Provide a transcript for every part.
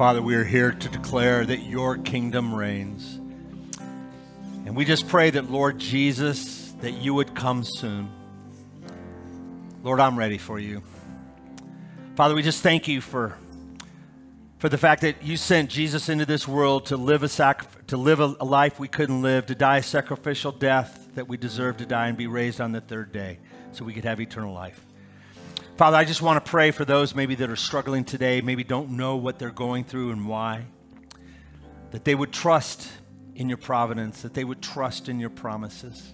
Father, we are here to declare that your kingdom reigns. And we just pray that, Lord Jesus, that you would come soon. Lord, I'm ready for you. Father, we just thank you for, for the fact that you sent Jesus into this world to live, a sac- to live a, a life we couldn't live, to die a sacrificial death that we deserve to die, and be raised on the third day so we could have eternal life. Father, I just want to pray for those maybe that are struggling today, maybe don't know what they're going through and why, that they would trust in your providence, that they would trust in your promises.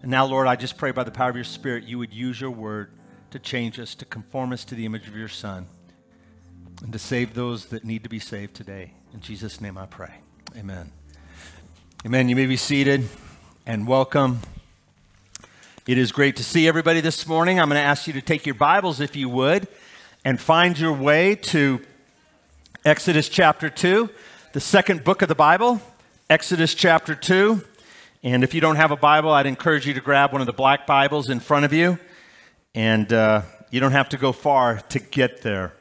And now, Lord, I just pray by the power of your Spirit, you would use your word to change us, to conform us to the image of your Son, and to save those that need to be saved today. In Jesus' name I pray. Amen. Amen. You may be seated and welcome. It is great to see everybody this morning. I'm going to ask you to take your Bibles, if you would, and find your way to Exodus chapter 2, the second book of the Bible, Exodus chapter 2. And if you don't have a Bible, I'd encourage you to grab one of the black Bibles in front of you. And uh, you don't have to go far to get there.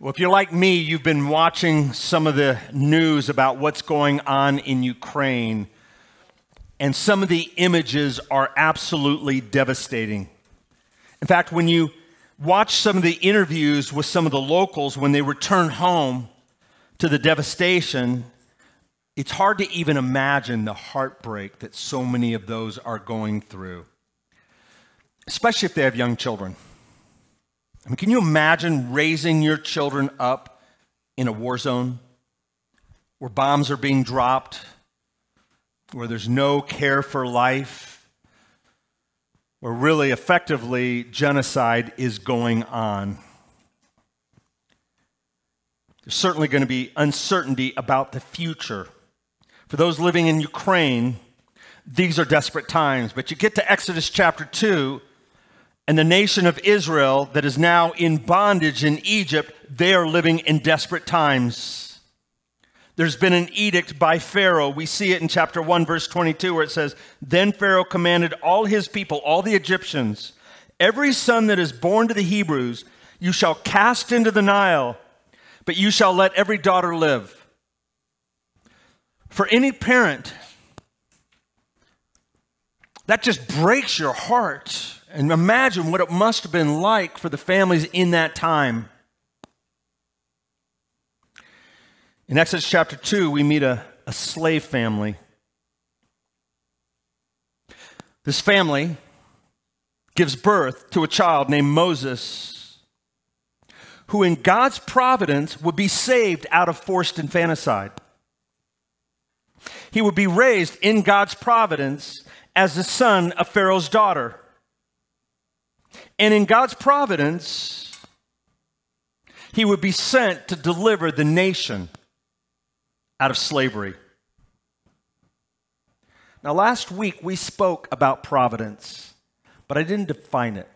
Well, if you're like me, you've been watching some of the news about what's going on in Ukraine and some of the images are absolutely devastating. In fact, when you watch some of the interviews with some of the locals when they return home to the devastation, it's hard to even imagine the heartbreak that so many of those are going through, especially if they have young children. I mean, can you imagine raising your children up in a war zone where bombs are being dropped? Where there's no care for life, where really effectively genocide is going on. There's certainly going to be uncertainty about the future. For those living in Ukraine, these are desperate times. But you get to Exodus chapter 2, and the nation of Israel that is now in bondage in Egypt, they are living in desperate times. There's been an edict by Pharaoh. We see it in chapter 1, verse 22, where it says, Then Pharaoh commanded all his people, all the Egyptians, every son that is born to the Hebrews, you shall cast into the Nile, but you shall let every daughter live. For any parent, that just breaks your heart. And imagine what it must have been like for the families in that time. In Exodus chapter 2, we meet a, a slave family. This family gives birth to a child named Moses, who, in God's providence, would be saved out of forced infanticide. He would be raised in God's providence as the son of Pharaoh's daughter. And in God's providence, he would be sent to deliver the nation out of slavery. Now, last week we spoke about providence, but I didn't define it.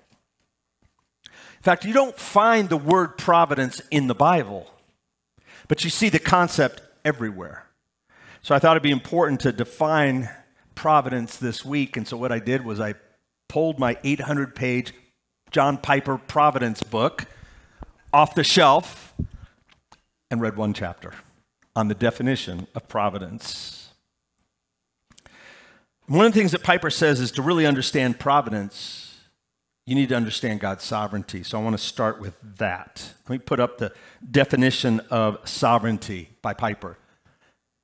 In fact, you don't find the word providence in the Bible, but you see the concept everywhere. So I thought it'd be important to define providence this week. And so what I did was I pulled my 800 page John Piper Providence book off the shelf and read one chapter on the definition of providence. One of the things that Piper says is to really understand providence, you need to understand God's sovereignty. So I want to start with that. Let me put up the definition of sovereignty by Piper.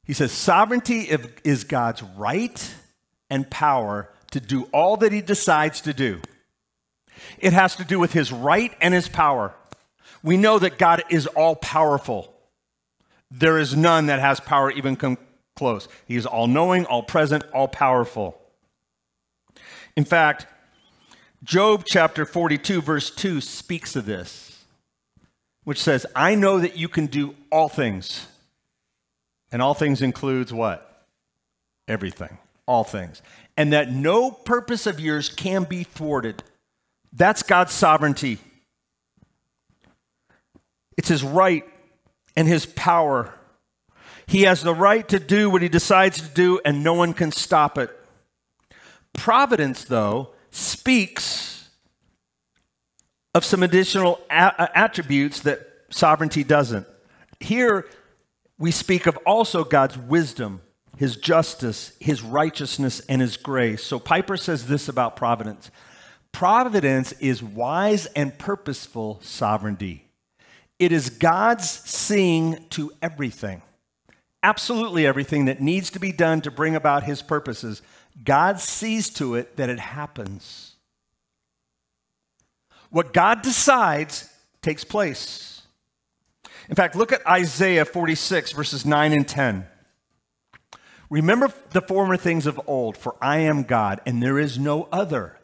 He says, Sovereignty is God's right and power to do all that he decides to do. It has to do with his right and his power. We know that God is all powerful. There is none that has power even come close. He is all knowing, all present, all powerful. In fact, Job chapter 42, verse 2 speaks of this, which says, I know that you can do all things. And all things includes what? Everything. All things. And that no purpose of yours can be thwarted. That's God's sovereignty. It's his right and his power. He has the right to do what he decides to do, and no one can stop it. Providence, though, speaks of some additional a- uh, attributes that sovereignty doesn't. Here, we speak of also God's wisdom, his justice, his righteousness, and his grace. So Piper says this about providence Providence is wise and purposeful sovereignty. It is God's seeing to everything, absolutely everything that needs to be done to bring about his purposes. God sees to it that it happens. What God decides takes place. In fact, look at Isaiah 46, verses 9 and 10. Remember the former things of old, for I am God, and there is no other.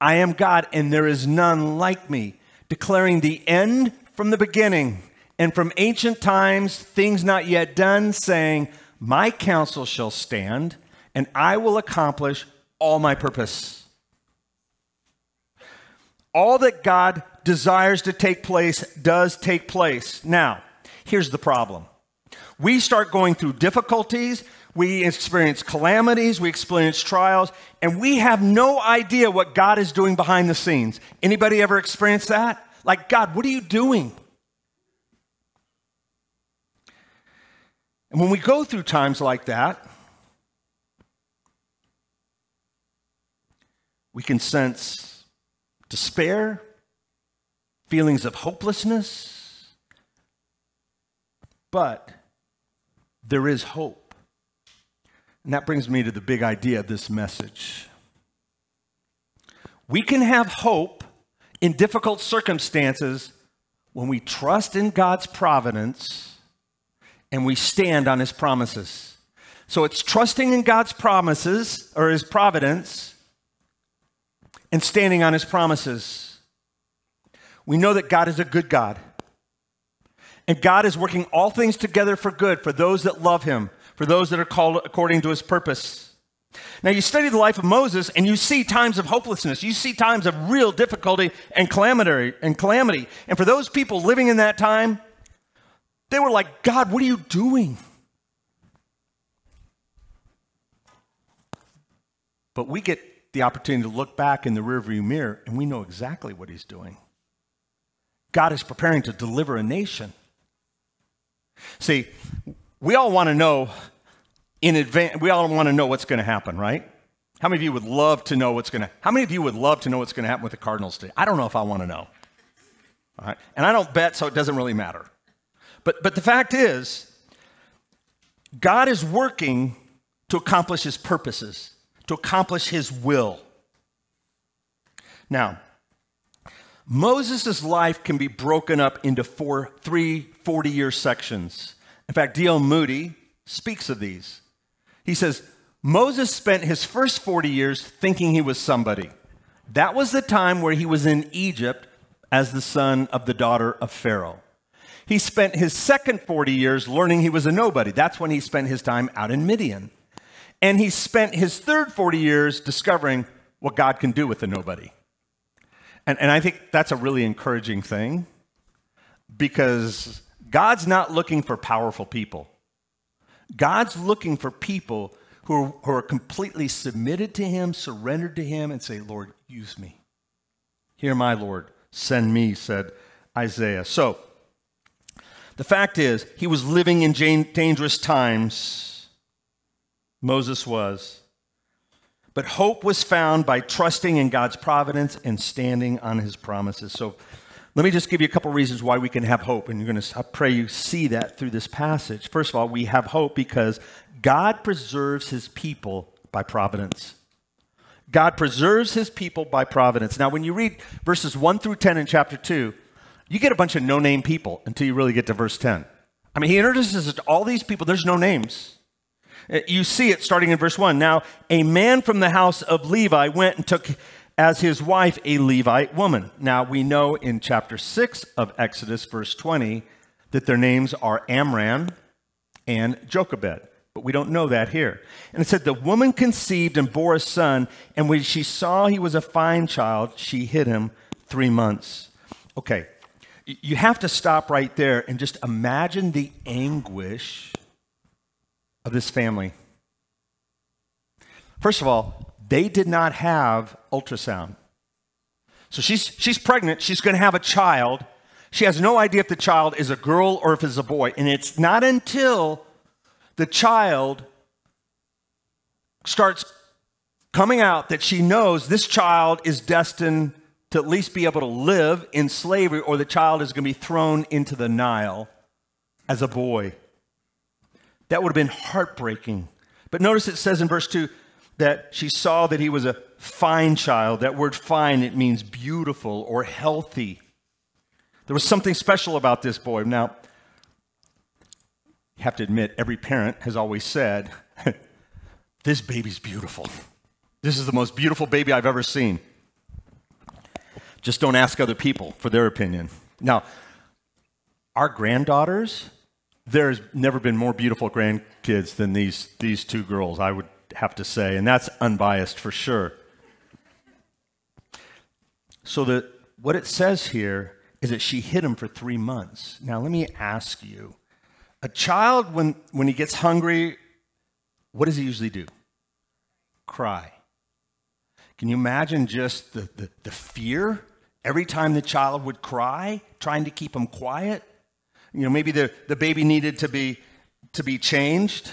I am God, and there is none like me, declaring the end from the beginning, and from ancient times things not yet done, saying, My counsel shall stand, and I will accomplish all my purpose. All that God desires to take place does take place. Now, here's the problem we start going through difficulties, we experience calamities, we experience trials, and we have no idea what God is doing behind the scenes. Anybody ever experienced that? Like, God, what are you doing? And when we go through times like that, we can sense despair, feelings of hopelessness, but there is hope. And that brings me to the big idea of this message. We can have hope in difficult circumstances when we trust in God's providence and we stand on his promises. So it's trusting in God's promises or his providence and standing on his promises. We know that God is a good God. And God is working all things together for good for those that love him, for those that are called according to his purpose. Now, you study the life of Moses and you see times of hopelessness. You see times of real difficulty and calamity. And, calamity. and for those people living in that time, they were like, God, what are you doing? But we get the opportunity to look back in the rearview mirror and we know exactly what he's doing. God is preparing to deliver a nation. See, we all want to know in advance, we all want to know what's going to happen, right? How many of you would love to know what's going to How many of you would love to know what's going to happen with the Cardinals today? I don't know if I want to know. All right? And I don't bet, so it doesn't really matter. But but the fact is, God is working to accomplish his purposes, to accomplish his will. Now, Moses' life can be broken up into four, three 40 year sections. In fact, D.L. Moody speaks of these. He says, Moses spent his first 40 years thinking he was somebody. That was the time where he was in Egypt as the son of the daughter of Pharaoh. He spent his second 40 years learning he was a nobody. That's when he spent his time out in Midian. And he spent his third 40 years discovering what God can do with a nobody. And, and I think that's a really encouraging thing because God's not looking for powerful people. God's looking for people who are, who are completely submitted to Him, surrendered to Him, and say, Lord, use me. Hear my Lord, send me, said Isaiah. So, the fact is, he was living in dangerous times. Moses was. But hope was found by trusting in God's providence and standing on his promises. So let me just give you a couple reasons why we can have hope. And you're going to I pray you see that through this passage. First of all, we have hope because God preserves his people by providence. God preserves his people by providence. Now, when you read verses 1 through 10 in chapter 2, you get a bunch of no name people until you really get to verse 10. I mean, he introduces all these people, there's no names. Uh, you see it starting in verse 1. Now, a man from the house of Levi went and took as his wife a Levite woman. Now, we know in chapter 6 of Exodus, verse 20, that their names are Amram and Jochebed. But we don't know that here. And it said, The woman conceived and bore a son, and when she saw he was a fine child, she hid him three months. Okay, you have to stop right there and just imagine the anguish of this family. First of all, they did not have ultrasound. So she's, she's pregnant. She's going to have a child. She has no idea if the child is a girl or if it's a boy. And it's not until the child starts coming out that she knows this child is destined to at least be able to live in slavery or the child is going to be thrown into the Nile as a boy. That would have been heartbreaking. But notice it says in verse 2 that she saw that he was a fine child. That word fine, it means beautiful or healthy. There was something special about this boy. Now, you have to admit, every parent has always said, This baby's beautiful. This is the most beautiful baby I've ever seen. Just don't ask other people for their opinion. Now, our granddaughters, there's never been more beautiful grandkids than these, these two girls, I would have to say, and that's unbiased for sure. So that what it says here is that she hid him for three months. Now let me ask you, a child when, when he gets hungry, what does he usually do? Cry. Can you imagine just the, the, the fear every time the child would cry, trying to keep him quiet? You know, maybe the, the baby needed to be, to be changed.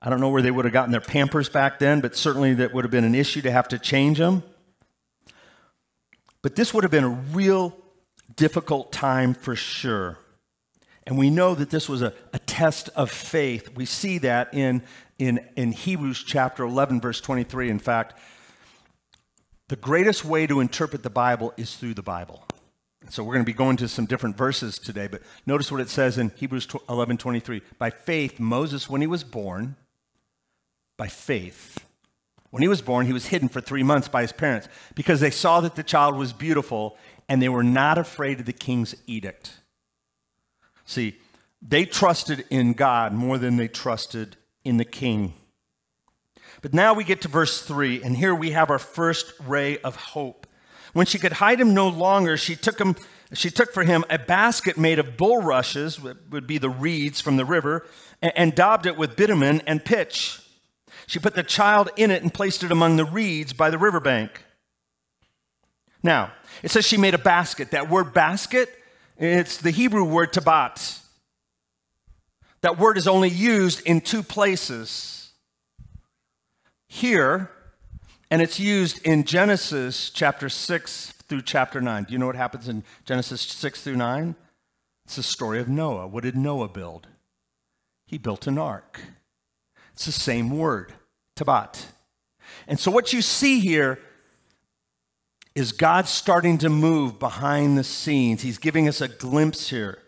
I don't know where they would have gotten their pampers back then, but certainly that would have been an issue to have to change them. But this would have been a real difficult time for sure. And we know that this was a, a test of faith. We see that in, in, in Hebrews chapter 11, verse 23. In fact, the greatest way to interpret the Bible is through the Bible. So we're going to be going to some different verses today, but notice what it says in Hebrews 11 23. By faith, Moses, when he was born, by faith, when he was born, he was hidden for three months by his parents because they saw that the child was beautiful and they were not afraid of the king's edict. See, they trusted in God more than they trusted in the king. But now we get to verse 3, and here we have our first ray of hope. When she could hide him no longer, she took him she took for him a basket made of bulrushes, would be the reeds from the river, and, and daubed it with bitumen and pitch. She put the child in it and placed it among the reeds by the riverbank. Now, it says she made a basket. That word basket, it's the Hebrew word tabat. That word is only used in two places. Here, and it's used in Genesis chapter 6 through chapter 9. Do you know what happens in Genesis 6 through 9? It's the story of Noah. What did Noah build? He built an ark. It's the same word, tabat. And so what you see here is God starting to move behind the scenes. He's giving us a glimpse here.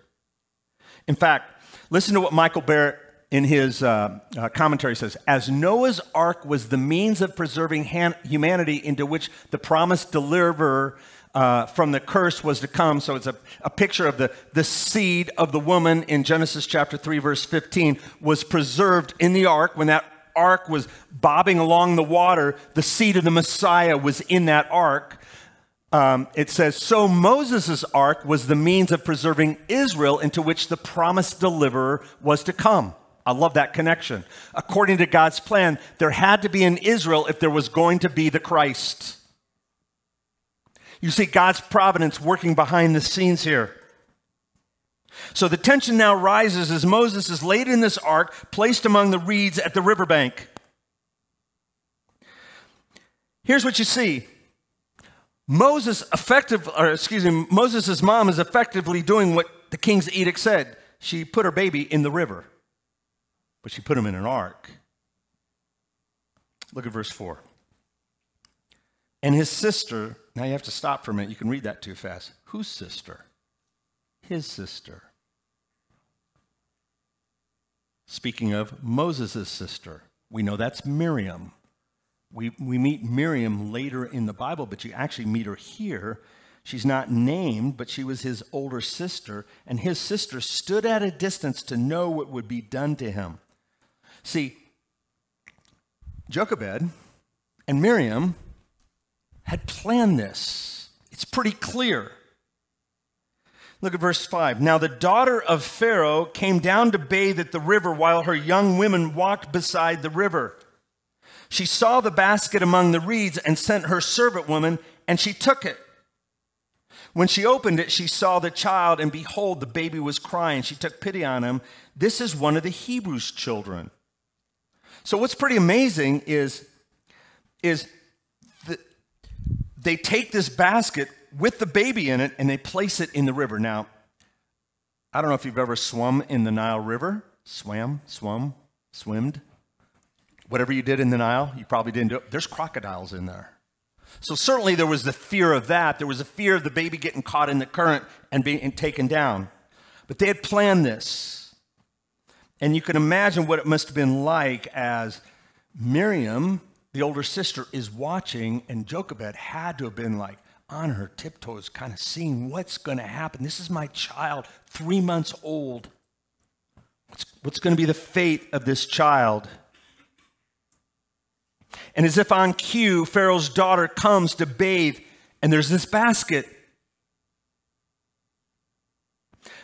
In fact, listen to what Michael Barrett in his uh, uh, commentary says As Noah's ark was the means of preserving han- humanity into which the promised deliverer uh, from the curse was to come. So it's a, a picture of the, the seed of the woman in Genesis chapter 3, verse 15, was preserved in the ark. When that ark was bobbing along the water, the seed of the Messiah was in that ark. Um, it says, So Moses' ark was the means of preserving Israel into which the promised deliverer was to come. I love that connection. According to God's plan, there had to be an Israel if there was going to be the Christ. You see God's providence working behind the scenes here. So the tension now rises as Moses is laid in this ark, placed among the reeds at the riverbank. Here's what you see. Moses effective, or excuse me, Moses' mom is effectively doing what the king's edict said. She put her baby in the river but she put him in an ark. Look at verse 4. And his sister, now you have to stop for a minute. You can read that too fast. Whose sister? His sister. Speaking of Moses' sister, we know that's Miriam. We, we meet Miriam later in the Bible, but you actually meet her here She's not named, but she was his older sister, and his sister stood at a distance to know what would be done to him. See, Jochebed and Miriam had planned this. It's pretty clear. Look at verse 5. Now the daughter of Pharaoh came down to bathe at the river while her young women walked beside the river. She saw the basket among the reeds and sent her servant woman, and she took it. When she opened it, she saw the child, and behold, the baby was crying. She took pity on him. This is one of the Hebrews' children. So, what's pretty amazing is, is the, they take this basket with the baby in it and they place it in the river. Now, I don't know if you've ever swum in the Nile River. Swam, swum, swimmed. Whatever you did in the Nile, you probably didn't do it. There's crocodiles in there. So certainly there was the fear of that. There was a fear of the baby getting caught in the current and being taken down. But they had planned this. And you can imagine what it must have been like as Miriam, the older sister, is watching, and Jochebed had to have been like on her tiptoes, kind of seeing what's going to happen. This is my child, three months old. What's, what's going to be the fate of this child? And as if on cue, Pharaoh's daughter comes to bathe, and there's this basket.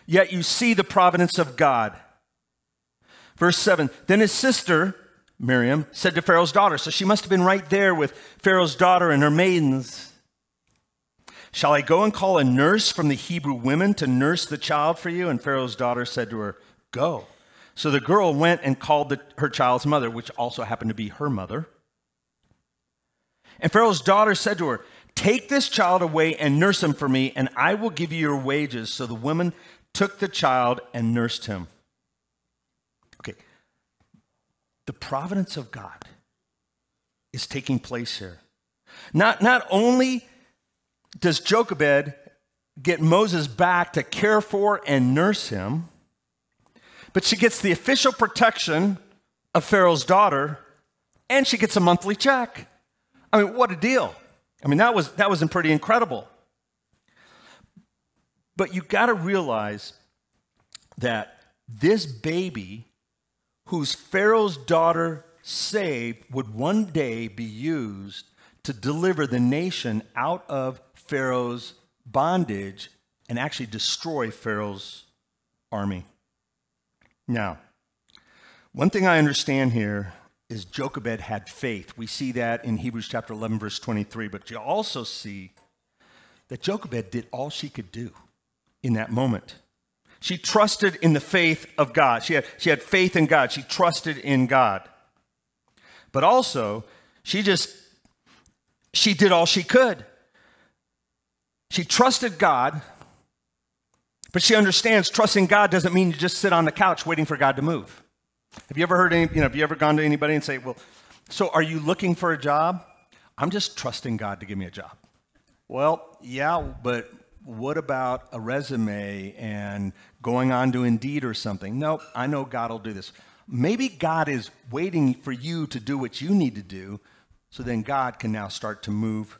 Yet you see the providence of God. Verse 7 Then his sister, Miriam, said to Pharaoh's daughter, so she must have been right there with Pharaoh's daughter and her maidens. Shall I go and call a nurse from the Hebrew women to nurse the child for you? And Pharaoh's daughter said to her, Go. So the girl went and called the, her child's mother, which also happened to be her mother. And Pharaoh's daughter said to her, Take this child away and nurse him for me, and I will give you your wages. So the woman took the child and nursed him. Okay. The providence of God is taking place here. Not, not only does Jochebed get Moses back to care for and nurse him, but she gets the official protection of Pharaoh's daughter, and she gets a monthly check. I mean, what a deal. I mean, that was, that was pretty incredible. But you got to realize that this baby, whose Pharaoh's daughter saved, would one day be used to deliver the nation out of Pharaoh's bondage and actually destroy Pharaoh's army. Now, one thing I understand here is Jochebed had faith. We see that in Hebrews chapter 11, verse 23. But you also see that Jochebed did all she could do in that moment. She trusted in the faith of God. She had, she had faith in God. She trusted in God. But also, she just, she did all she could. She trusted God, but she understands trusting God doesn't mean you just sit on the couch waiting for God to move. Have you ever heard any, you know, have you ever gone to anybody and say, well, so are you looking for a job? I'm just trusting God to give me a job. Well, yeah, but what about a resume and going on to Indeed or something? No, I know God will do this. Maybe God is waiting for you to do what you need to do so then God can now start to move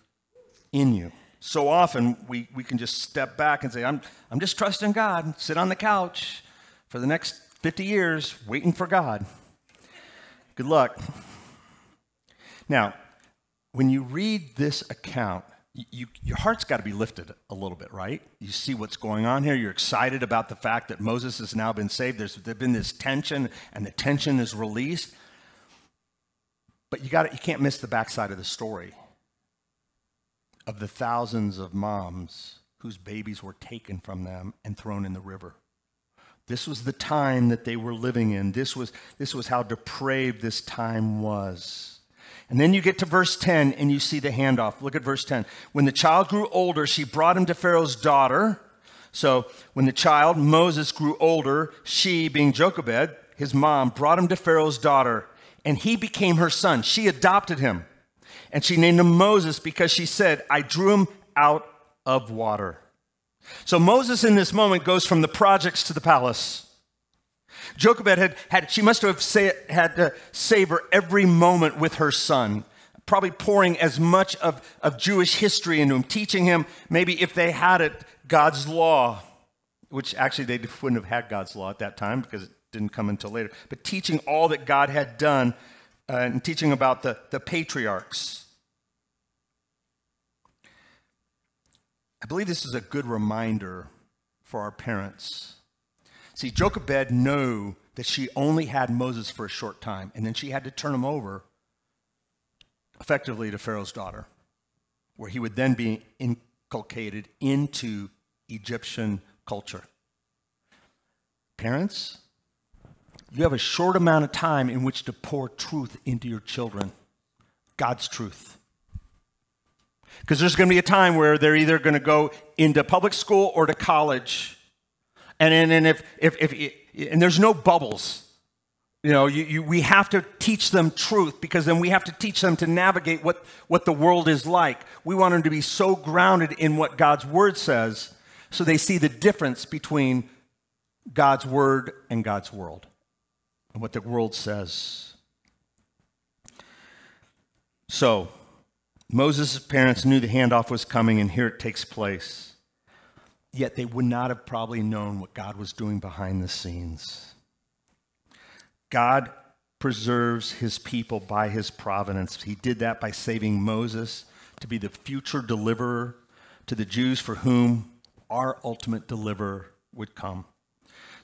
in you. So often we, we can just step back and say, I'm, I'm just trusting God, sit on the couch for the next 50 years waiting for God. Good luck. Now, when you read this account, you, your heart's got to be lifted a little bit, right? You see what's going on here. You're excited about the fact that Moses has now been saved. There's, there's been this tension, and the tension is released. But you got you can't miss the backside of the story of the thousands of moms whose babies were taken from them and thrown in the river. This was the time that they were living in. This was, this was how depraved this time was. And then you get to verse 10 and you see the handoff. Look at verse 10. When the child grew older, she brought him to Pharaoh's daughter. So when the child, Moses, grew older, she, being Jochebed, his mom, brought him to Pharaoh's daughter, and he became her son. She adopted him. And she named him Moses because she said, I drew him out of water. So Moses in this moment goes from the projects to the palace. Jochebed had, had she must have say, had to savor every moment with her son, probably pouring as much of, of Jewish history into him, teaching him maybe if they had it, God's law, which actually they wouldn't have had God's law at that time because it didn't come until later, but teaching all that God had done uh, and teaching about the, the patriarchs. I believe this is a good reminder for our parents. See, Jochebed knew that she only had Moses for a short time, and then she had to turn him over effectively to Pharaoh's daughter, where he would then be inculcated into Egyptian culture. Parents, you have a short amount of time in which to pour truth into your children God's truth. Because there's going to be a time where they're either going to go into public school or to college. And, and, and if, if, if, and there's no bubbles. You know, you, you, we have to teach them truth because then we have to teach them to navigate what, what the world is like. We want them to be so grounded in what God's word says so they see the difference between God's word and God's world and what the world says. So, Moses' parents knew the handoff was coming, and here it takes place. Yet they would not have probably known what God was doing behind the scenes. God preserves his people by his providence. He did that by saving Moses to be the future deliverer to the Jews for whom our ultimate deliverer would come.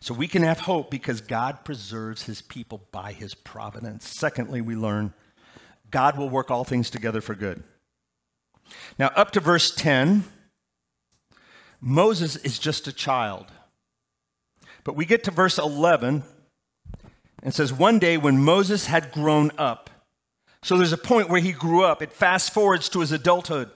So we can have hope because God preserves his people by his providence. Secondly, we learn God will work all things together for good. Now, up to verse 10, Moses is just a child. But we get to verse 11 and says, One day when Moses had grown up, so there's a point where he grew up. It fast forwards to his adulthood.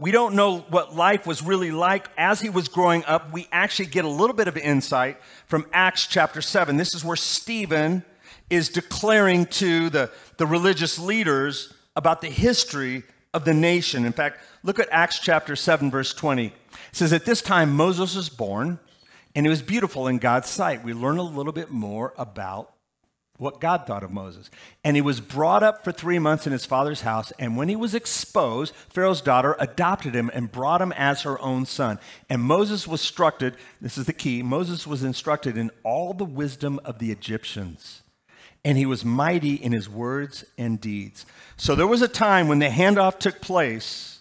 We don't know what life was really like as he was growing up. We actually get a little bit of insight from Acts chapter 7. This is where Stephen is declaring to the, the religious leaders about the history of the nation. In fact, look at Acts chapter 7, verse 20. It says, At this time, Moses was born, and he was beautiful in God's sight. We learn a little bit more about what God thought of Moses. And he was brought up for three months in his father's house. And when he was exposed, Pharaoh's daughter adopted him and brought him as her own son. And Moses was instructed this is the key Moses was instructed in all the wisdom of the Egyptians. And he was mighty in his words and deeds. So there was a time when the handoff took place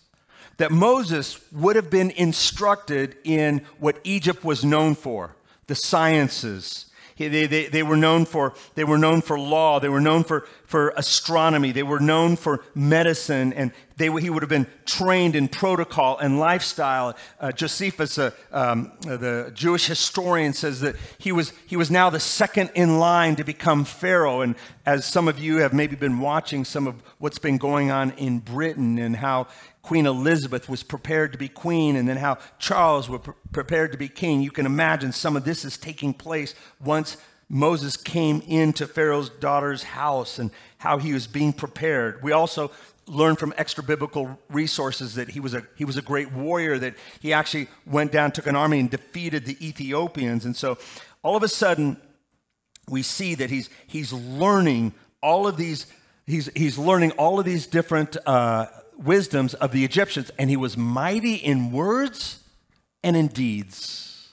that Moses would have been instructed in what Egypt was known for the sciences they, they, they, were known for, they were known for law. They were known for, for astronomy. They were known for medicine. And they, he would have been trained in protocol and lifestyle. Uh, Josephus, uh, um, the Jewish historian, says that he was, he was now the second in line to become Pharaoh. And as some of you have maybe been watching some of what's been going on in Britain and how Queen Elizabeth was prepared to be queen, and then how Charles was pre- prepared to be king. You can imagine some of this is taking place once Moses came into Pharaoh's daughter's house and how he was being prepared. We also learn from extra biblical resources that he was a he was a great warrior that he actually went down took an army and defeated the Ethiopians and so all of a sudden we see that he's he's learning all of these he's he's learning all of these different uh, wisdoms of the Egyptians, and he was mighty in words and in deeds.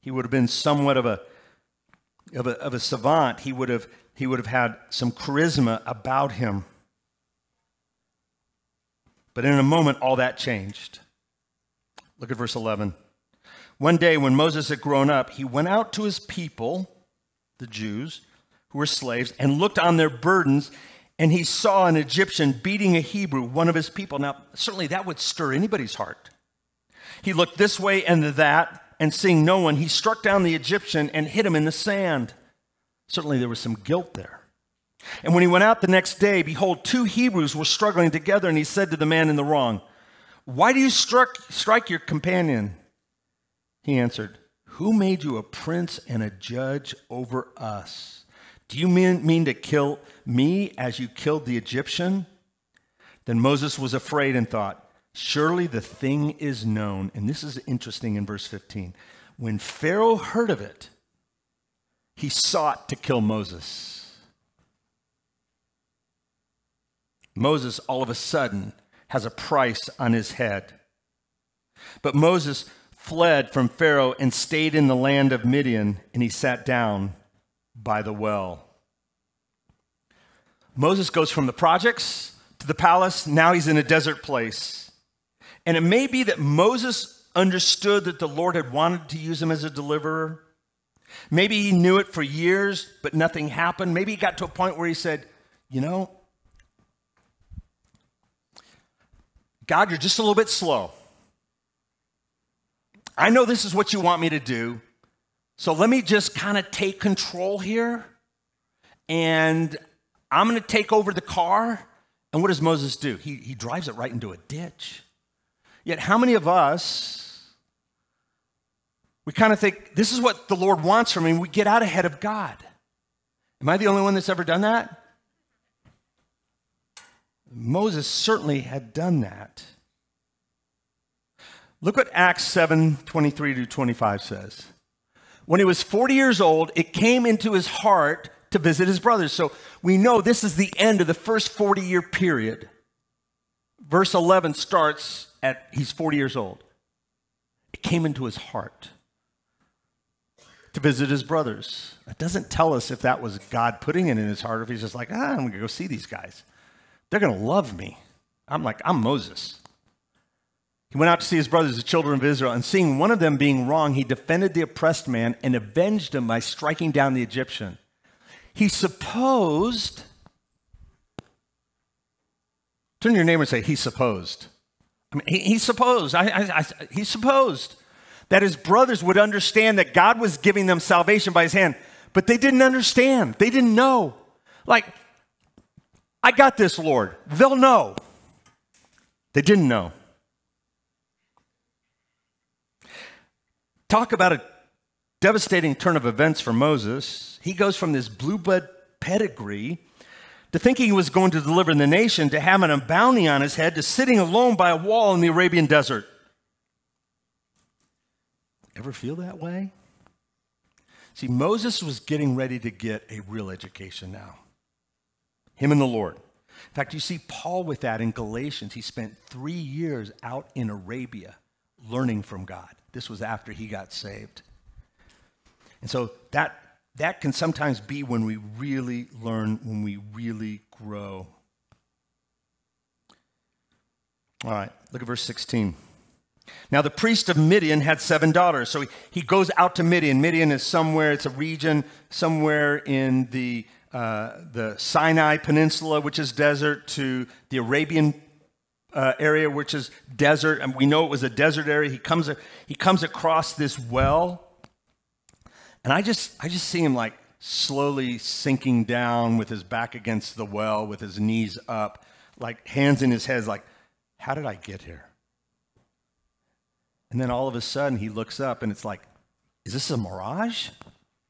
He would have been somewhat of a, of a, of a savant. He would, have, he would have had some charisma about him. But in a moment, all that changed. Look at verse 11. One day, when Moses had grown up, he went out to his people, the Jews, who were slaves, and looked on their burdens and he saw an Egyptian beating a Hebrew, one of his people. Now, certainly that would stir anybody's heart. He looked this way and that, and seeing no one, he struck down the Egyptian and hit him in the sand. Certainly there was some guilt there. And when he went out the next day, behold, two Hebrews were struggling together, and he said to the man in the wrong, Why do you struck, strike your companion? He answered, Who made you a prince and a judge over us? Do you mean, mean to kill me as you killed the Egyptian? Then Moses was afraid and thought, Surely the thing is known. And this is interesting in verse 15. When Pharaoh heard of it, he sought to kill Moses. Moses, all of a sudden, has a price on his head. But Moses fled from Pharaoh and stayed in the land of Midian, and he sat down by the well. Moses goes from the projects to the palace. Now he's in a desert place. And it may be that Moses understood that the Lord had wanted to use him as a deliverer. Maybe he knew it for years, but nothing happened. Maybe he got to a point where he said, You know, God, you're just a little bit slow. I know this is what you want me to do. So let me just kind of take control here. And I'm going to take over the car. And what does Moses do? He, he drives it right into a ditch. Yet, how many of us, we kind of think this is what the Lord wants from me? We get out ahead of God. Am I the only one that's ever done that? Moses certainly had done that. Look what Acts 7 23 to 25 says. When he was 40 years old, it came into his heart to visit his brothers. So we know this is the end of the first 40 year period. Verse 11 starts at he's 40 years old. It came into his heart to visit his brothers. It doesn't tell us if that was God putting it in his heart or if he's just like, ah, I'm going to go see these guys. They're going to love me. I'm like, I'm Moses. He went out to see his brothers, the children of Israel, and seeing one of them being wrong, he defended the oppressed man and avenged him by striking down the Egyptian. He supposed, turn to your neighbor and say, he supposed. I mean, he, he supposed, I, I, I, he supposed that his brothers would understand that God was giving them salvation by his hand, but they didn't understand. They didn't know. Like, I got this, Lord. They'll know. They didn't know. Talk about a devastating turn of events for Moses. He goes from this blue blood pedigree to thinking he was going to deliver the nation to having a bounty on his head to sitting alone by a wall in the Arabian desert. Ever feel that way? See, Moses was getting ready to get a real education now. Him and the Lord. In fact, you see Paul with that in Galatians. He spent three years out in Arabia learning from God. This was after he got saved. And so that, that can sometimes be when we really learn, when we really grow. All right, look at verse 16. Now, the priest of Midian had seven daughters. So he, he goes out to Midian. Midian is somewhere, it's a region somewhere in the, uh, the Sinai Peninsula, which is desert, to the Arabian uh, area, which is desert. And we know it was a desert area. He comes, he comes across this well and I just, I just see him like slowly sinking down with his back against the well, with his knees up, like hands in his head, like, how did I get here? And then all of a sudden he looks up and it's like, is this a mirage?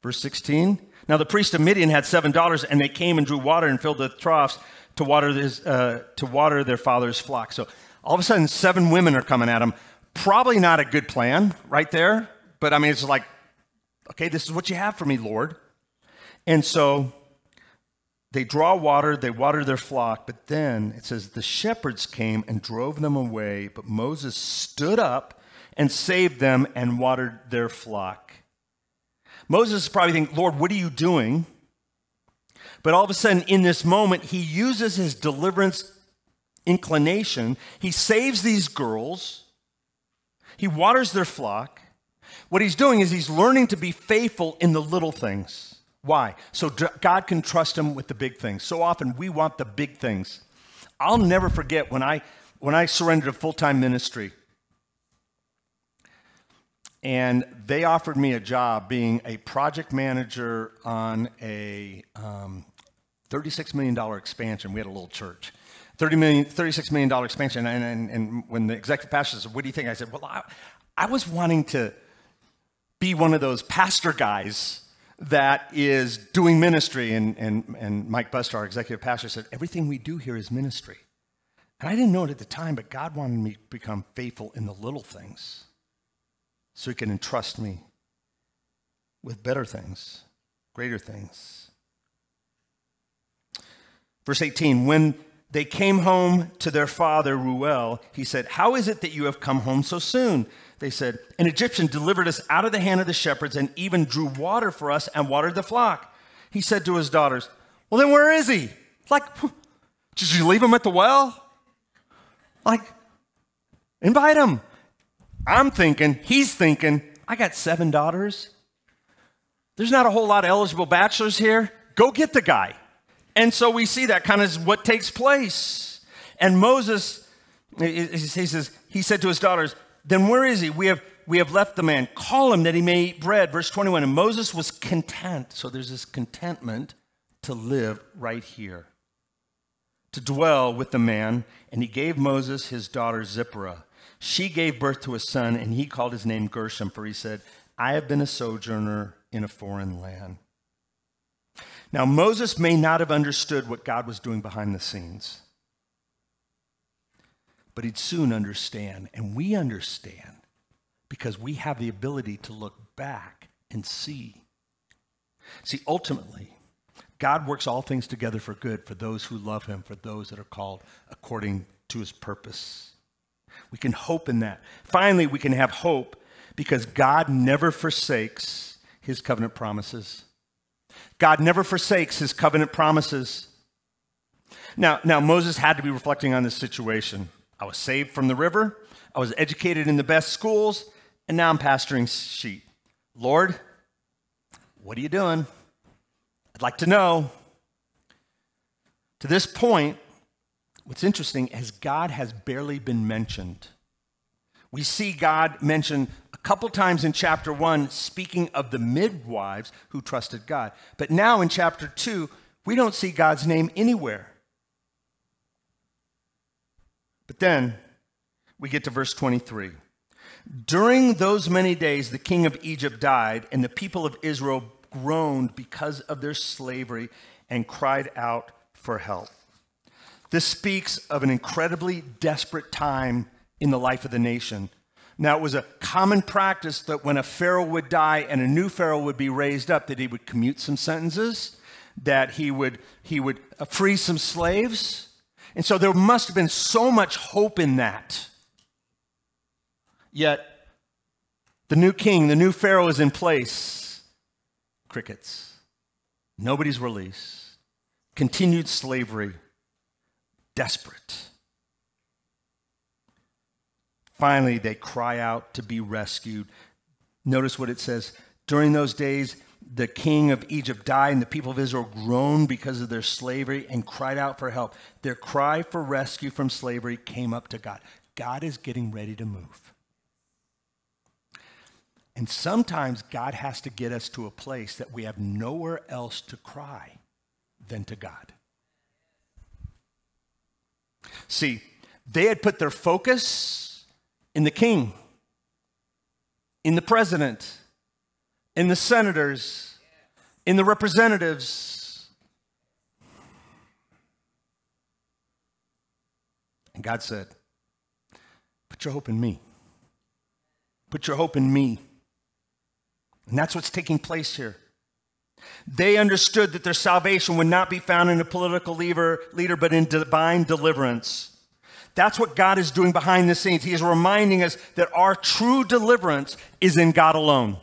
Verse 16. Now the priest of Midian had seven daughters, and they came and drew water and filled the troughs to water, this, uh, to water their father's flock. So all of a sudden, seven women are coming at him. Probably not a good plan right there, but I mean, it's like, Okay, this is what you have for me, Lord. And so they draw water, they water their flock, but then it says the shepherds came and drove them away, but Moses stood up and saved them and watered their flock. Moses is probably thinking, Lord, what are you doing? But all of a sudden, in this moment, he uses his deliverance inclination. He saves these girls, he waters their flock, what he's doing is he's learning to be faithful in the little things. Why? So God can trust him with the big things. So often we want the big things. I'll never forget when I when I surrendered to full-time ministry. And they offered me a job being a project manager on a um, $36 million expansion. We had a little church. $30 million, $36 million expansion. And, and, and when the executive pastor said, What do you think? I said, Well, I, I was wanting to be one of those pastor guys that is doing ministry. And, and, and Mike Buster, our executive pastor, said, Everything we do here is ministry. And I didn't know it at the time, but God wanted me to become faithful in the little things so He can entrust me with better things, greater things. Verse 18 When they came home to their father, Reuel, he said, How is it that you have come home so soon? They said, An Egyptian delivered us out of the hand of the shepherds and even drew water for us and watered the flock. He said to his daughters, Well, then where is he? Like, did you leave him at the well? Like, invite him. I'm thinking, he's thinking, I got seven daughters. There's not a whole lot of eligible bachelors here. Go get the guy. And so we see that kind of what takes place. And Moses, he says, he said to his daughters, then where is he? We have, we have left the man. Call him that he may eat bread. Verse 21. And Moses was content. So there's this contentment to live right here, to dwell with the man. And he gave Moses his daughter Zipporah. She gave birth to a son, and he called his name Gershom, for he said, I have been a sojourner in a foreign land. Now, Moses may not have understood what God was doing behind the scenes, but he'd soon understand. And we understand because we have the ability to look back and see. See, ultimately, God works all things together for good for those who love him, for those that are called according to his purpose. We can hope in that. Finally, we can have hope because God never forsakes his covenant promises. God never forsakes his covenant promises. Now, now Moses had to be reflecting on this situation. I was saved from the river, I was educated in the best schools, and now I'm pasturing sheep. Lord, what are you doing? I'd like to know. To this point, what's interesting is God has barely been mentioned. We see God mentioned a couple times in chapter one, speaking of the midwives who trusted God. But now in chapter two, we don't see God's name anywhere. But then we get to verse 23. During those many days, the king of Egypt died, and the people of Israel groaned because of their slavery and cried out for help. This speaks of an incredibly desperate time in the life of the nation. Now, it was a common practice that when a pharaoh would die and a new pharaoh would be raised up, that he would commute some sentences, that he would, he would uh, free some slaves. And so there must have been so much hope in that. Yet, the new king, the new pharaoh is in place. Crickets. Nobody's released. Continued slavery. Desperate. Finally, they cry out to be rescued. Notice what it says. During those days, the king of Egypt died, and the people of Israel groaned because of their slavery and cried out for help. Their cry for rescue from slavery came up to God. God is getting ready to move. And sometimes God has to get us to a place that we have nowhere else to cry than to God. See, they had put their focus in the king, in the president, in the senators, in the representatives. And God said, Put your hope in me. Put your hope in me. And that's what's taking place here. They understood that their salvation would not be found in a political leader, leader but in divine deliverance. That's what God is doing behind the scenes. He is reminding us that our true deliverance is in God alone.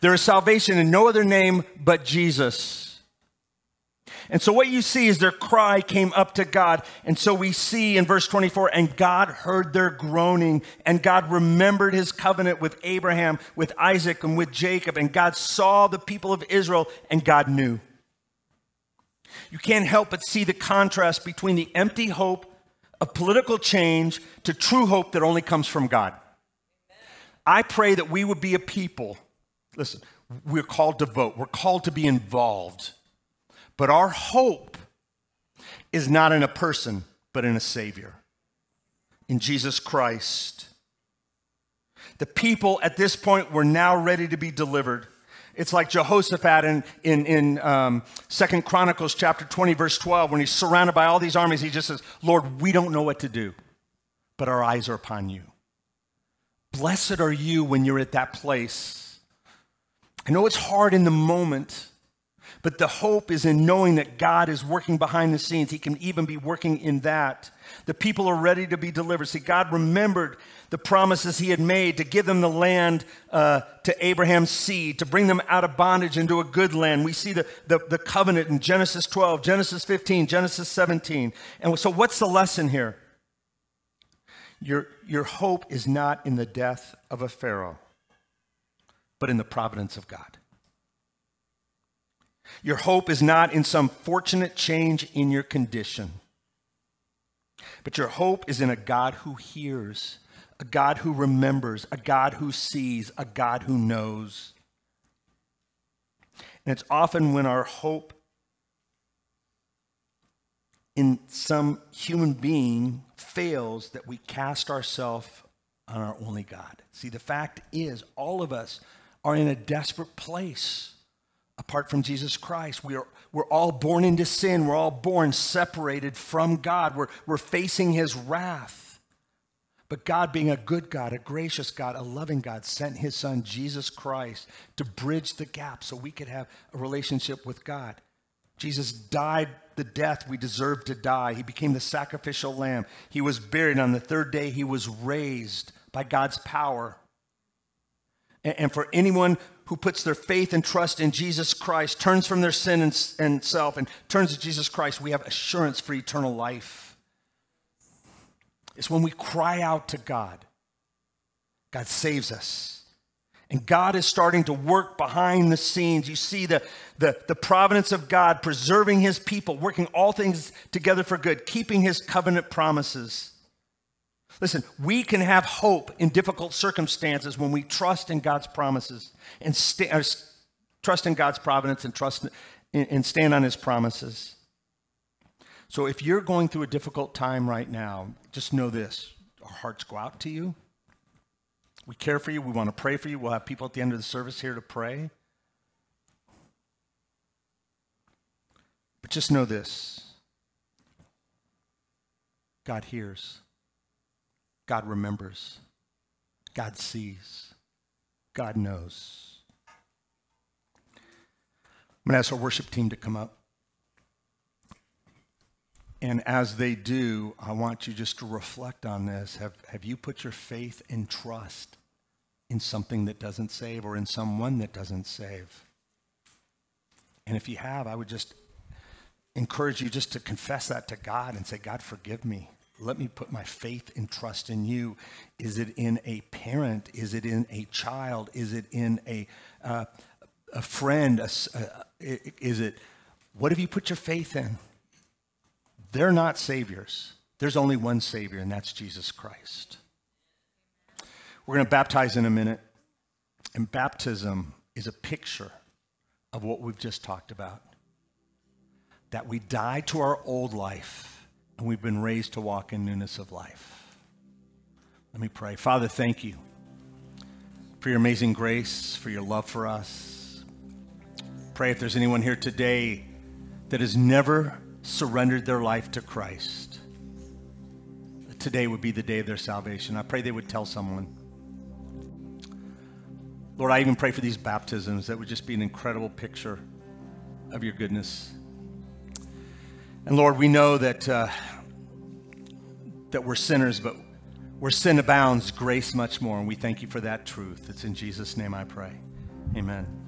There is salvation in no other name but Jesus. And so, what you see is their cry came up to God. And so, we see in verse 24, and God heard their groaning, and God remembered his covenant with Abraham, with Isaac, and with Jacob. And God saw the people of Israel, and God knew. You can't help but see the contrast between the empty hope of political change to true hope that only comes from God. I pray that we would be a people. Listen, we're called to vote, we're called to be involved. But our hope is not in a person, but in a Savior, in Jesus Christ. The people at this point were now ready to be delivered. It's like Jehoshaphat in, in, in um, 2 Chronicles chapter 20, verse 12, when he's surrounded by all these armies, he just says, Lord, we don't know what to do, but our eyes are upon you. Blessed are you when you're at that place. I know it's hard in the moment, but the hope is in knowing that God is working behind the scenes. He can even be working in that. The people are ready to be delivered. See, God remembered the promises he had made to give them the land uh, to Abraham's seed, to bring them out of bondage into a good land. We see the, the, the covenant in Genesis 12, Genesis 15, Genesis 17. And so, what's the lesson here? Your, your hope is not in the death of a Pharaoh, but in the providence of God. Your hope is not in some fortunate change in your condition, but your hope is in a God who hears a God who remembers, a God who sees, a God who knows. And it's often when our hope in some human being fails that we cast ourselves on our only God. See, the fact is, all of us are in a desperate place apart from Jesus Christ. We are, we're all born into sin. We're all born separated from God. We're, we're facing his wrath. But God, being a good God, a gracious God, a loving God, sent his son, Jesus Christ, to bridge the gap so we could have a relationship with God. Jesus died the death we deserved to die. He became the sacrificial lamb. He was buried. On the third day, he was raised by God's power. And for anyone who puts their faith and trust in Jesus Christ, turns from their sin and, and self, and turns to Jesus Christ, we have assurance for eternal life. It's when we cry out to God, God saves us. And God is starting to work behind the scenes. You see the, the, the providence of God preserving his people, working all things together for good, keeping his covenant promises. Listen, we can have hope in difficult circumstances when we trust in God's promises and sta- uh, trust in God's providence and trust in, and stand on his promises. So if you're going through a difficult time right now, just know this our hearts go out to you. We care for you. We want to pray for you. We'll have people at the end of the service here to pray. But just know this God hears, God remembers, God sees, God knows. I'm going to ask our worship team to come up. And as they do, I want you just to reflect on this. Have, have you put your faith and trust in something that doesn't save or in someone that doesn't save? And if you have, I would just encourage you just to confess that to God and say, God, forgive me. Let me put my faith and trust in you. Is it in a parent? Is it in a child? Is it in a, uh, a friend? A, is it, what have you put your faith in? They're not saviors. There's only one Savior, and that's Jesus Christ. We're going to baptize in a minute. And baptism is a picture of what we've just talked about that we die to our old life and we've been raised to walk in newness of life. Let me pray. Father, thank you for your amazing grace, for your love for us. Pray if there's anyone here today that has never surrendered their life to Christ, today would be the day of their salvation. I pray they would tell someone. Lord, I even pray for these baptisms that would just be an incredible picture of your goodness. And Lord, we know that, uh, that we're sinners, but where sin abounds, grace much more. And we thank you for that truth. It's in Jesus' name I pray. Amen.